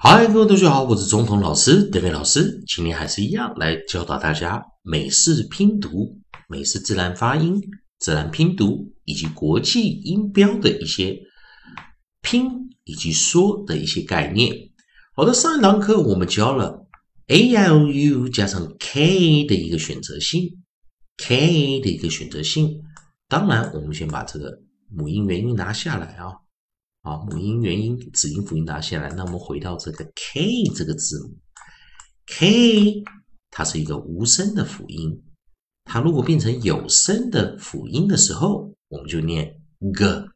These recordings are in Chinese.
嗨，各位同学好，我是中统老师德伟老师。今天还是一样来教导大家美式拼读、美式自然发音、自然拼读以及国际音标的一些拼以及说的一些概念。好的，上一堂课我们教了 a l u 加上 k 的一个选择性，k 的一个选择性。当然，我们先把这个母音元音拿下来啊。啊，母音、元音、子音、辅音拿下来，那我们回到这个 k 这个字母，k 它是一个无声的辅音，它如果变成有声的辅音的时候，我们就念 g，g，g。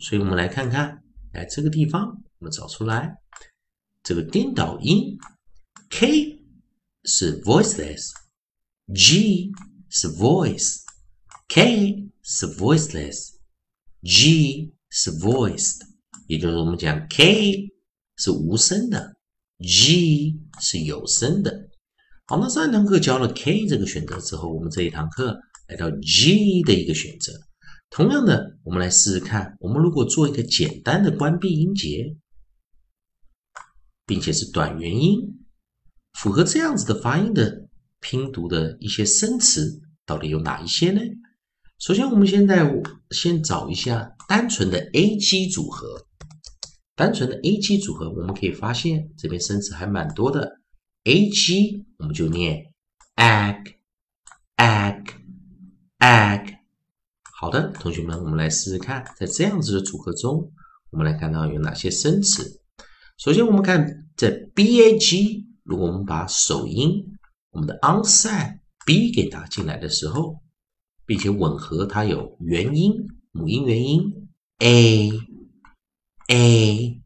所以我们来看看，来这个地方，我们找出来这个颠倒音，k 是 voiceless，g 是 voice，k。是 voiceless，G 是 voiced，也就是我们讲 K 是无声的，G 是有声的。好，那上一堂课教了 K 这个选择之后，我们这一堂课来到 G 的一个选择。同样的，我们来试试看，我们如果做一个简单的关闭音节，并且是短元音，符合这样子的发音的拼读的一些生词，到底有哪一些呢？首先，我们现在先找一下单纯的 A G 组合。单纯的 A G 组合，我们可以发现这边生词还蛮多的。A G 我们就念 egg，egg，egg。好的，同学们，我们来试试看，在这样子的组合中，我们来看到有哪些生词。首先，我们看在 B A G，如果我们把首音我们的 onside B 给打进来的时候。并且吻合它有元音母音元音 a a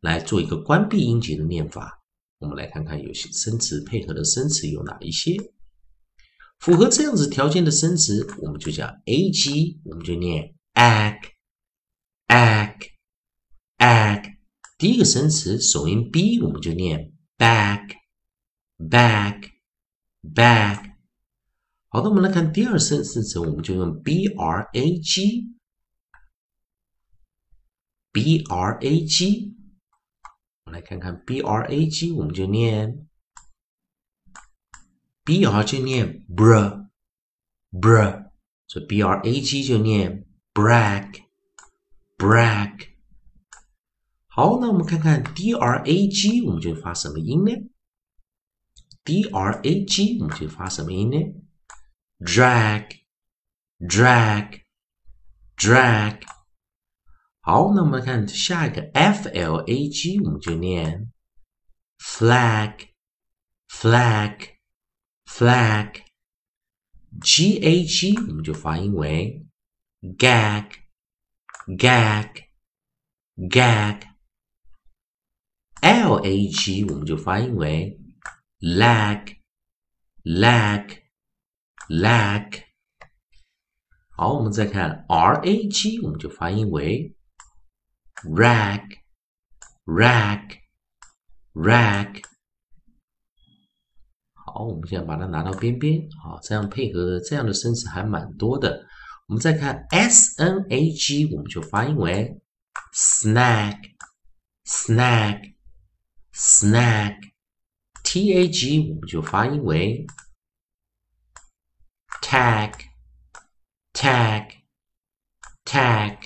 来做一个关闭音节的念法。我们来看看有些生词配合的生词有哪一些符合这样子条件的生词，我们就讲 a g，我们就念 egg egg egg。第一个生词首音 b，我们就念 bag bag bag。好的，我们来看第二声生词，我们就用 b r a g，b r a g，我们来看看 b r a g，我们就念 b r 就念 br br，所以 b r a g 就念 brag brag。好，那我们看看 d r a g，我们就发什么音呢？d r a g，我们就发什么音呢 ？drag, drag, drag。好，那我们看下一个 f l a g，我们就念 flag, flag, flag。g a g，我们就发音为 gag, gag, gag。l a g，我们就发音为 lag, lag。lag，好，我们再看 r a g，我们就发音为 rag，rag，rag。好，我们现在把它拿到边边，好，这样配合这样的声词还蛮多的。我们再看 s n a g，我们就发音为 snag，snag，snag。t a g，我们就发音为 tag tag tag，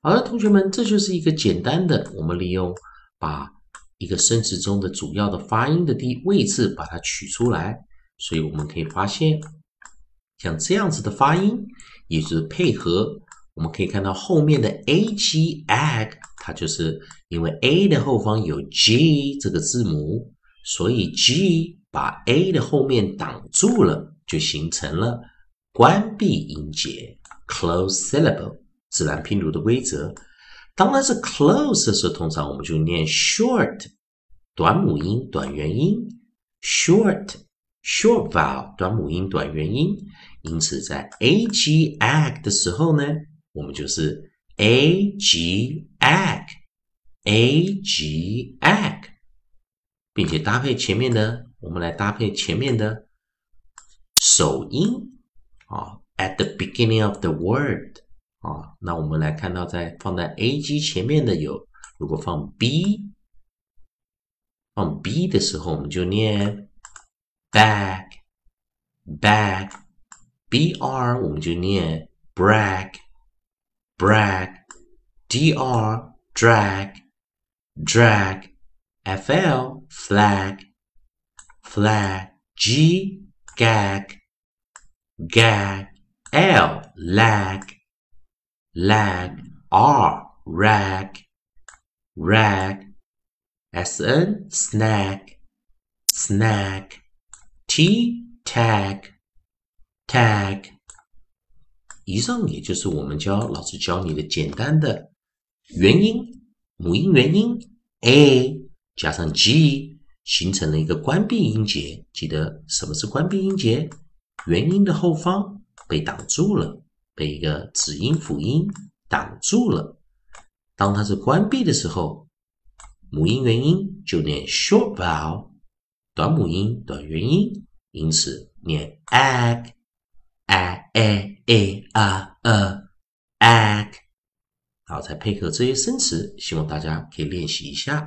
好了，同学们，这就是一个简单的，我们利用把一个生词中的主要的发音的地位置把它取出来，所以我们可以发现，像这样子的发音，也就是配合，我们可以看到后面的 a g egg，它就是因为 a 的后方有 g 这个字母，所以 g 把 a 的后面挡住了。就形成了关闭音节 （close syllable） 自然拼读的规则。当然是 close 的时候，通常我们就念 short 短母音、短元音 short short vowel 短母音、短元音。因此，在 a g a g 的时候呢，我们就是 a g a g a g egg，并且搭配前面的，我们来搭配前面的。首音啊，at the beginning of the word 啊。那我们来看到，在放在 A G 前面的有，如果放 B，放 B 的时候，我们就念 bag，bag，B R 我们就念 brag，brag，D R drag，drag，F L flag，flag，G gag。gag, l lag, lag, r rag, rag, sn snag, snag, t tag, tag。以上也就是我们教老师教你的简单的元音母音元音 a 加上 g 形成了一个关闭音节。记得什么是关闭音节？元音的后方被挡住了，被一个子音辅音挡住了。当它是关闭的时候，母音元音就念 short vowel，短母音短元音，因此念 egg a a a a a egg。好，再配合这些生词，希望大家可以练习一下。